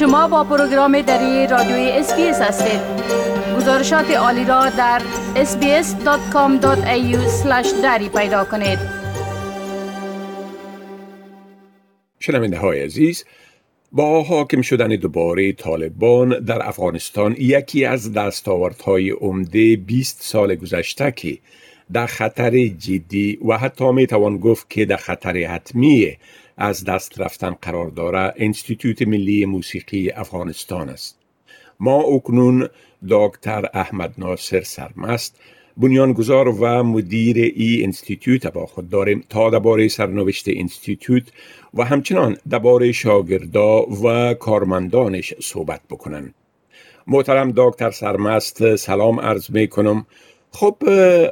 شما با پروگرام دری رادیوی SBS هستید. گزارشات عالی را در sbs.com.au دری پیدا کنید. شنونده های عزیز با حاکم شدن دوباره طالبان در افغانستان یکی از دستاوردهای عمده 20 سال گذشته که در خطر جدی و حتی می توان گفت که در خطر حتمی از دست رفتن قرار داره انستیتوت ملی موسیقی افغانستان است. ما اکنون دکتر احمد ناصر سرمست بنیانگذار و مدیر ای انستیتوت با خود داریم تا درباره سرنوشت انستیتوت و همچنان درباره شاگردا و کارمندانش صحبت بکنن. محترم دکتر سرمست سلام عرض می کنم خب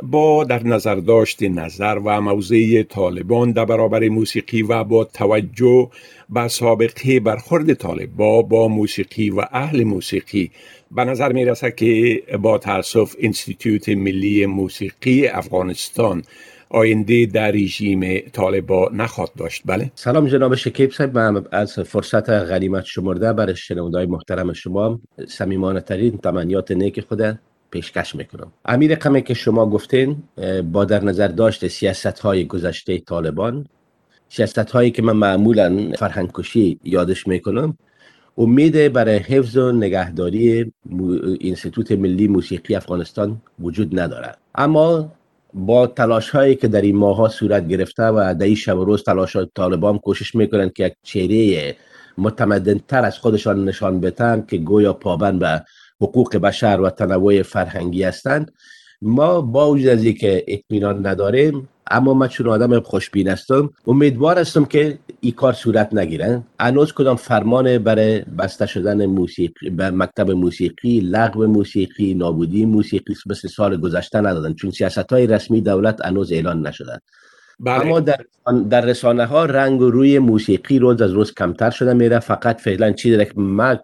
با در نظر داشت نظر و موضع طالبان در برابر موسیقی و با توجه به سابقه برخورد طالبا با موسیقی و اهل موسیقی به نظر می رسد که با تاسف انستیتوت ملی موسیقی افغانستان آینده در رژیم طالبا نخواد داشت. بله. سلام جناب شکیب صاحب من از فرصت غنیمت شمرده برای شنوندای محترم شما صمیمانه ترین تمنیات نیک خود پیشکش می‌کنم. امیر رقمی که شما گفتین با در نظر داشت سیاست های گذشته طالبان سیاست هایی که من معمولا فرهنگ کشی یادش می‌کنم امید برای حفظ و نگهداری انستیتوت ملی موسیقی افغانستان وجود ندارد. اما با تلاش هایی که در این ماه صورت گرفته و در این شب و روز تلاش های طالبان کوشش می‌کنند که یک چهره متمدن تر از خودشان نشان بدن که گویا پابند به حقوق بشر و تنوع فرهنگی هستند. ما با وجود از اینکه اطمینان نداریم اما من چون آدم خوشبین هستم امیدوار هستم که این کار صورت نگیره. هنوز کدام فرمان برای بسته شدن موسیقی به مکتب موسیقی لغو موسیقی نابودی موسیقی مثل سال گذشته ندادن چون سیاست های رسمی دولت هنوز اعلان نشده. بله. اما در, در رسانه ها رنگ و روی موسیقی روز از روز کمتر شده میره. فقط فعلا چی داره که من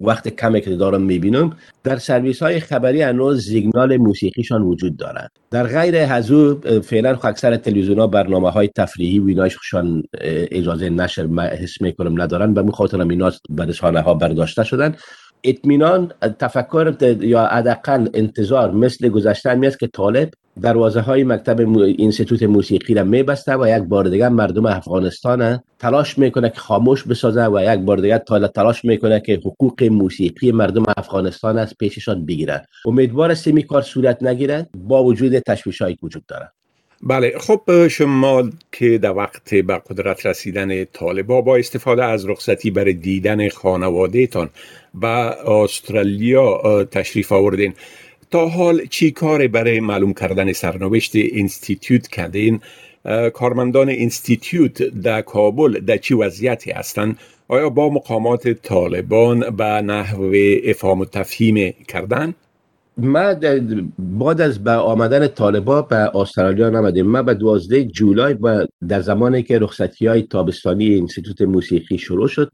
وقت کمی که دارم می‌بینم در سرویس های خبری هنوز زیگنال موسیقیشان وجود دارد در غیر هزو فعلا اکثر تلویزیون ها برنامه های تفریحی و ایناشان اجازه نشر حس می‌کنم ندارن. به خاطر اینا به رسانه ها برداشته شدن. اطمینان تفکر یا حداقل انتظار مثل گذشته میست که طالب دروازه های مکتب مو... اینستیتوت موسیقی را میبسته و یک بار دیگه مردم افغانستان تلاش می‌کنه که خاموش بسازه و یک بار دیگه تلاش می‌کنه که حقوق موسیقی مردم افغانستان از پیششان بگیره امیدوار است می کار صورت نگیره. با وجود تشویش هایی وجود داره بله خب شما که در وقت به قدرت رسیدن طالبا با استفاده از رخصتی برای دیدن خانواده تان به استرالیا تشریف آوردین تا حال چی کار برای معلوم کردن سرنوشت انستیتوت کردین؟ کارمندان انستیتوت در کابل در چی وضعیتی هستند آیا با مقامات طالبان به نحو افهام و تفهیم کردن؟ ما بعد از به آمدن طالبا به استرالیا نمدیم ما به 12 جولای و در زمانی که رخصتی های تابستانی انستیتوت موسیقی شروع شد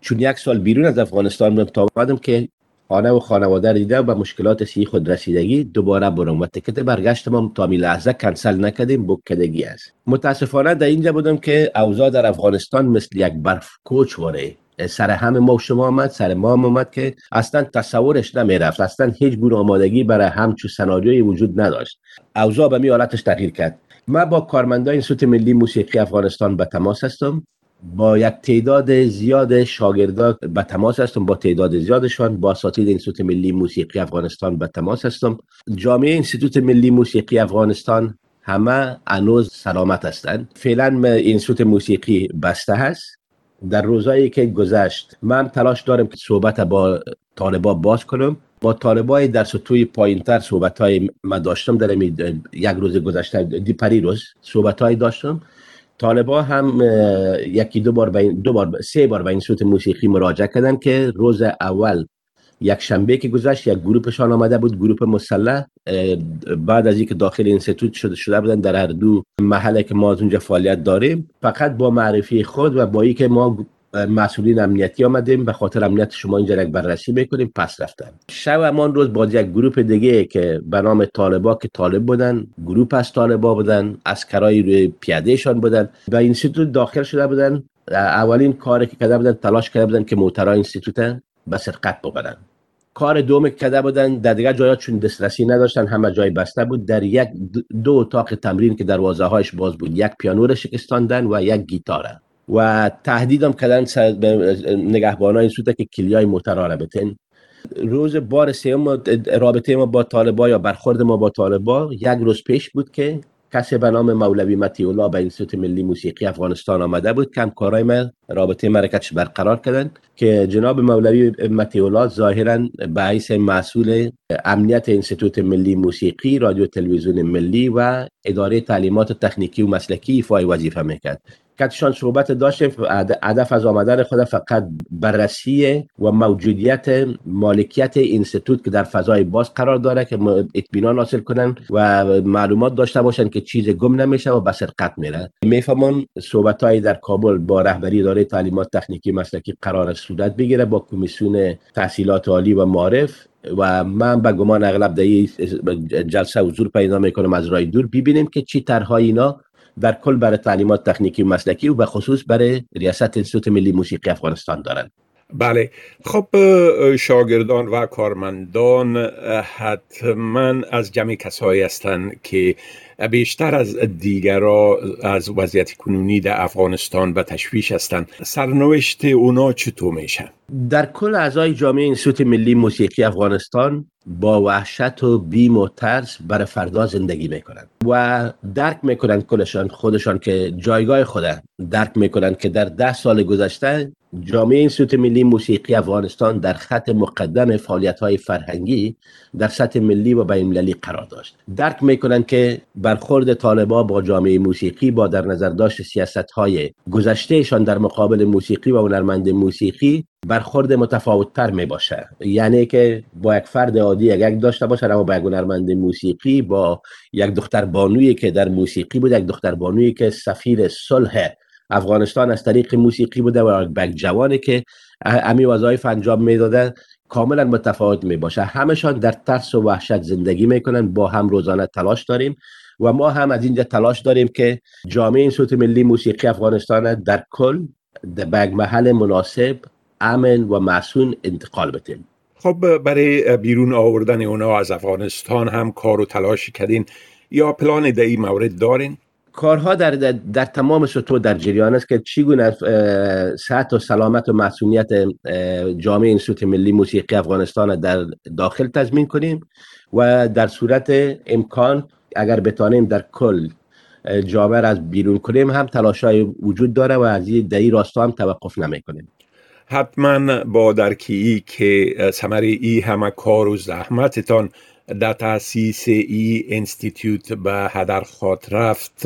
چون یک سال بیرون از افغانستان بودم تا آمدم که خانه و خانواده دیده و مشکلات سی خود رسیدگی دوباره برم و تکت برگشتم تا می لحظه کنسل نکردیم بکدگی است. متاسفانه در اینجا بودم که اوضاع در افغانستان مثل یک برف کوچ واره سر همه ما شما آمد سر ما هم آمد که اصلا تصورش نمی رفت اصلا هیچ گونه آمادگی برای همچو سناریوی وجود نداشت. اوضاع به می حالتش تغییر کرد. ما با کارمندان سوت ملی موسیقی افغانستان به تماس هستم. با یک تعداد زیاد شاگردان به تماس هستم با تعداد زیادشان. با اساتید انستیتوت ملی موسیقی افغانستان به تماس هستم. جامعه انستیتوت ملی موسیقی افغانستان همه هنوز سلامت هستند. فعلا انستیتوت موسیقی بسته هست. در روزایی که گذشت من تلاش دارم که صحبت با طالبا باز کنم. با طالبای در سطوی پایینتر صحبت های من داشتم. در یک روز گذشته دی پری روز صحبت های داشتم. طالبا هم یکی دو بار, دو بار سه بار به این صوت موسیقی مراجعه کردن که روز اول یک شنبه که گذشت یک گروپشان آمده بود گروپ مسلح بعد از اینکه داخل اینستیتوت شده شده بودن در هر دو محله که ما از اونجا فعالیت داریم. فقط با معرفی خود و با اینکه ما مسئولین امنیتی آمدیم به خاطر امنیت شما اینجا یک بررسی می‌کنیم پس رفتن. شب همان روز با یک گروه دیگه که به نام طالبا که طالب بودن گروپ از طالبا بودن اسکرای روی پیادهشان بودن و اینستیتوت داخل شده بودن. اولین کاری که کرده بودن تلاش کرده بودن که موترا اینستیتوت به سرقت ببرن. کار دوم کرده بودن در دیگر جایا چون دسترسی نداشتن همه جای بسته بود. در یک دو اتاق تمرین که دروازه هایش باز بود یک پیانو را شکستاندن و یک گیتاره و تهدیدم کردن نگهبان های اینستیتوت که کلیای موترا را بتن روز بار سیوم رابطه ما با طالبا یا برخورد ما با طالبا یک روز پیش بود که کسی به نام مولوی متی به اینستیتوت ملی موسیقی افغانستان آمده بود کم کارای ما رابطه مرکتش برقرار کردن که جناب مولوی متی الله ظاهرا به حیث مسئول امنیت اینستیتوت ملی موسیقی رادیو تلویزیون ملی و اداره تعلیمات تکنیکی و مسلکی ایفای وظیفه می‌کرد. کتشان صحبت داشتیم هدف از آمدن خود فقط بررسی و موجودیت مالکیت اینستیتوت که در فضای باز قرار داره که اطمینان حاصل کنن و معلومات داشته باشن که چیز گم نمیشه و به سرقت میره. می‌فهمم صحبت های در کابل با رهبری اداره تعلیمات تکنیکی مسلکی قرار صورت بگیره با کمیسیون تحصیلات عالی و معرف و من به گمان اغلب در جلسه حضور پیدا می‌کنم از رای دور. ببینیم که چی طرحهای اینا در کل برای تعلیمات تکنیکی و مسلکی و به خصوص برای ریاست انستیتوت ملی موسیقی افغانستان دارند بله. خب شاگردان و کارمندان حتما از جمع کسایی هستند که بیشتر از دیگرا از وضعیت کنونی در افغانستان به تشویش هستند. سرنوشت اونا چطور میشه در کل اعضای جامعه اینستیتوت ملی موسیقی افغانستان با وحشت و بیم و ترس برای فردا زندگی می‌کنن و درک می‌کنن کلشان خودشان که جایگاه خودن. درک می‌کنن که در ده سال گذشته جامعه اینستیتوت ملی موسیقی افغانستان در خط مقدم فعالیت های فرهنگی در سطح ملی و بین قرار داشت. درک می‌کنن که برخورد طالبا با جامعه موسیقی با در نظر داشت سیاست های گذشتهشان در مقابل موسیقی و هنرمند موسیقی برخورد متفاوت تر می باشه یعنی که با یک فرد عادی یک داشته باشه اما با یک هنرمند موسیقی با یک دختر بانویی که در موسیقی بود یک دختر بانویی که سفیر صلح افغانستان از طریق موسیقی بوده و یک جوانی که امی وظایف انجام می‌داده کاملا متفاوت می باشه همشان در ترس و وحشت زندگی می‌کنن. با هم روزانه تلاش داریم و ما هم از اینجا تلاش داریم که جامعه صوت ملی موسیقی افغانستان در کل در محل مناسب امن و مسون انتقال بدیم. خب برای بیرون آوردن اونا از افغانستان هم کار و تلاش کردین. یا پلان در این مورد دارین؟ کارها در, در, در تمام سطوح در جریان است که چگونه صحت و سلامت و مسئولیت جامعه اینستیتوت ملی موسیقی افغانستان در داخل تضمین کنیم و در صورت امکان اگر بتانیم در کل جامعه را از بیرون کنیم هم تلاشای وجود داره و از این در راستا هم توقف نمی کنیم. حتما با درکی که سمر ای همه کار و زحمتتان در تاسیس ای انستیتیوت به هدر خاط رفت.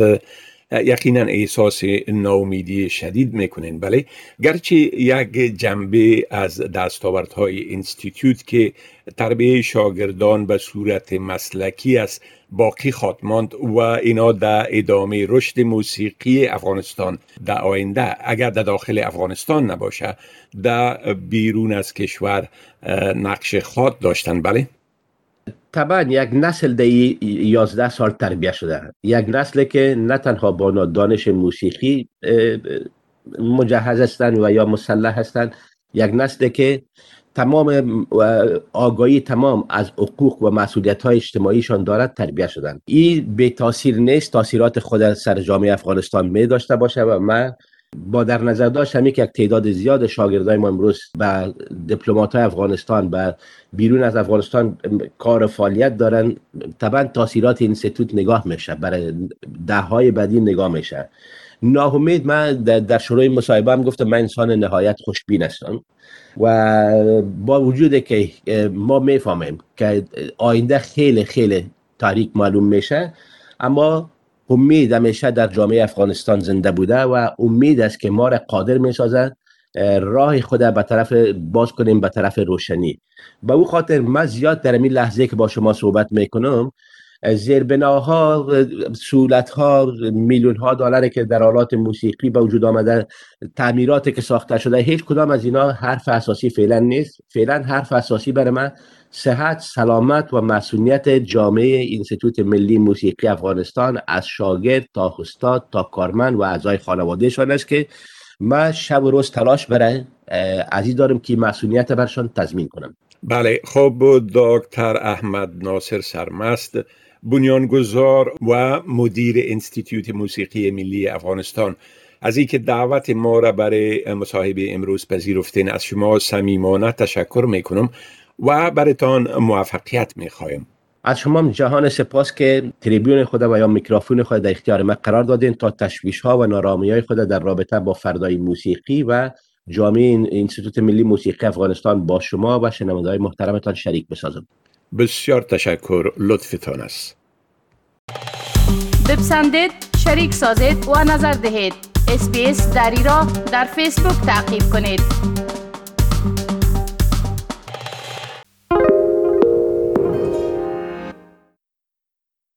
یقینا احساس ناامیدی شدید می‌کنین. بله گرچه یک جنبه از دستاوردهای انستیتیوت که تربیه شاگردان به صورت مسلکی است باقی خاتماند و اینا در ادامه رشد موسیقی افغانستان در آینده. اگر در داخل افغانستان نباشه در بیرون از کشور نقش خاط داشتن. بله. طبعا یک نسل دی یازده سال تربیه شده. یک نسل که نه تنها با دانش موسیقی مجهز هستند و یا مسلح هستند یک نسل که تمام آگاهی تمام از حقوق و مسئولیت های اجتماعیشان دارد تربیه شدن. این به تاثیر نیست تاثیرات خود سر جامعه افغانستان می داشته باشه و من با در نظر داشت که یک تعداد زیاد شاگردای ما امروز به دیپلمات های افغانستان به بیرون از افغانستان کار فعالیت دارن. طبعا تاثیرات اینستیتوت نگاه میشه برای ده های بعدی نگاه میشه. ناهمید من در شروع مصاحبه هم گفتم من انسان نهایت خوشبین هستم و با وجود که ما می‌فهمیم که آینده خیلی خیلی تاریک معلوم میشه. اما امید همیشه در جامعه افغانستان زنده بوده و امید است که ما را قادر می سازد راه خود به طرف باز کنیم به طرف روشنی. به او خاطر من زیاد در این لحظه که با شما صحبت می‌کنم زیربناها سهولت ها میلیون ها دلار که در آلات موسیقی به وجود آمده تعمیرات که ساخته شده هیچ کدام از اینا حرف اساسی فعلا نیست. فعلا حرف اساسی برای من صحت سلامت و مسئولیت جامعه اینستیتوت ملی موسیقی افغانستان از شاگرد تا استاد تا کارمند و اعضای خانوادهشان است که ما شب و روز تلاش برای عزیز دارم که مسئولیت برشان تضمین کنم. بله خب دکتر احمد ناصر سرمست. بنیانگذار و مدیر انستیتیوت موسیقی ملی افغانستان. از اینکه دعوت ما را برای مصاحبه امروز پذیرفتین از شما صمیمانه تشکر می‌کنم و برایتان موفقیت می‌خوایم. از شما جهان سپاس که تریبیون خود و یا میکروفون خود در اختیار ما قرار دادین تا تشویش ها و نارامی های خود در رابطه با فردای موسیقی و جامعه انستیتوت ملی موسیقی افغانستان با شما و شنونده های محترمتان شریک بسازم. بسیار تشکر لطفتان است. بپسندید شریک سازید و نظر دهید. SBS دری را در فیسبوک تعقیب کنید.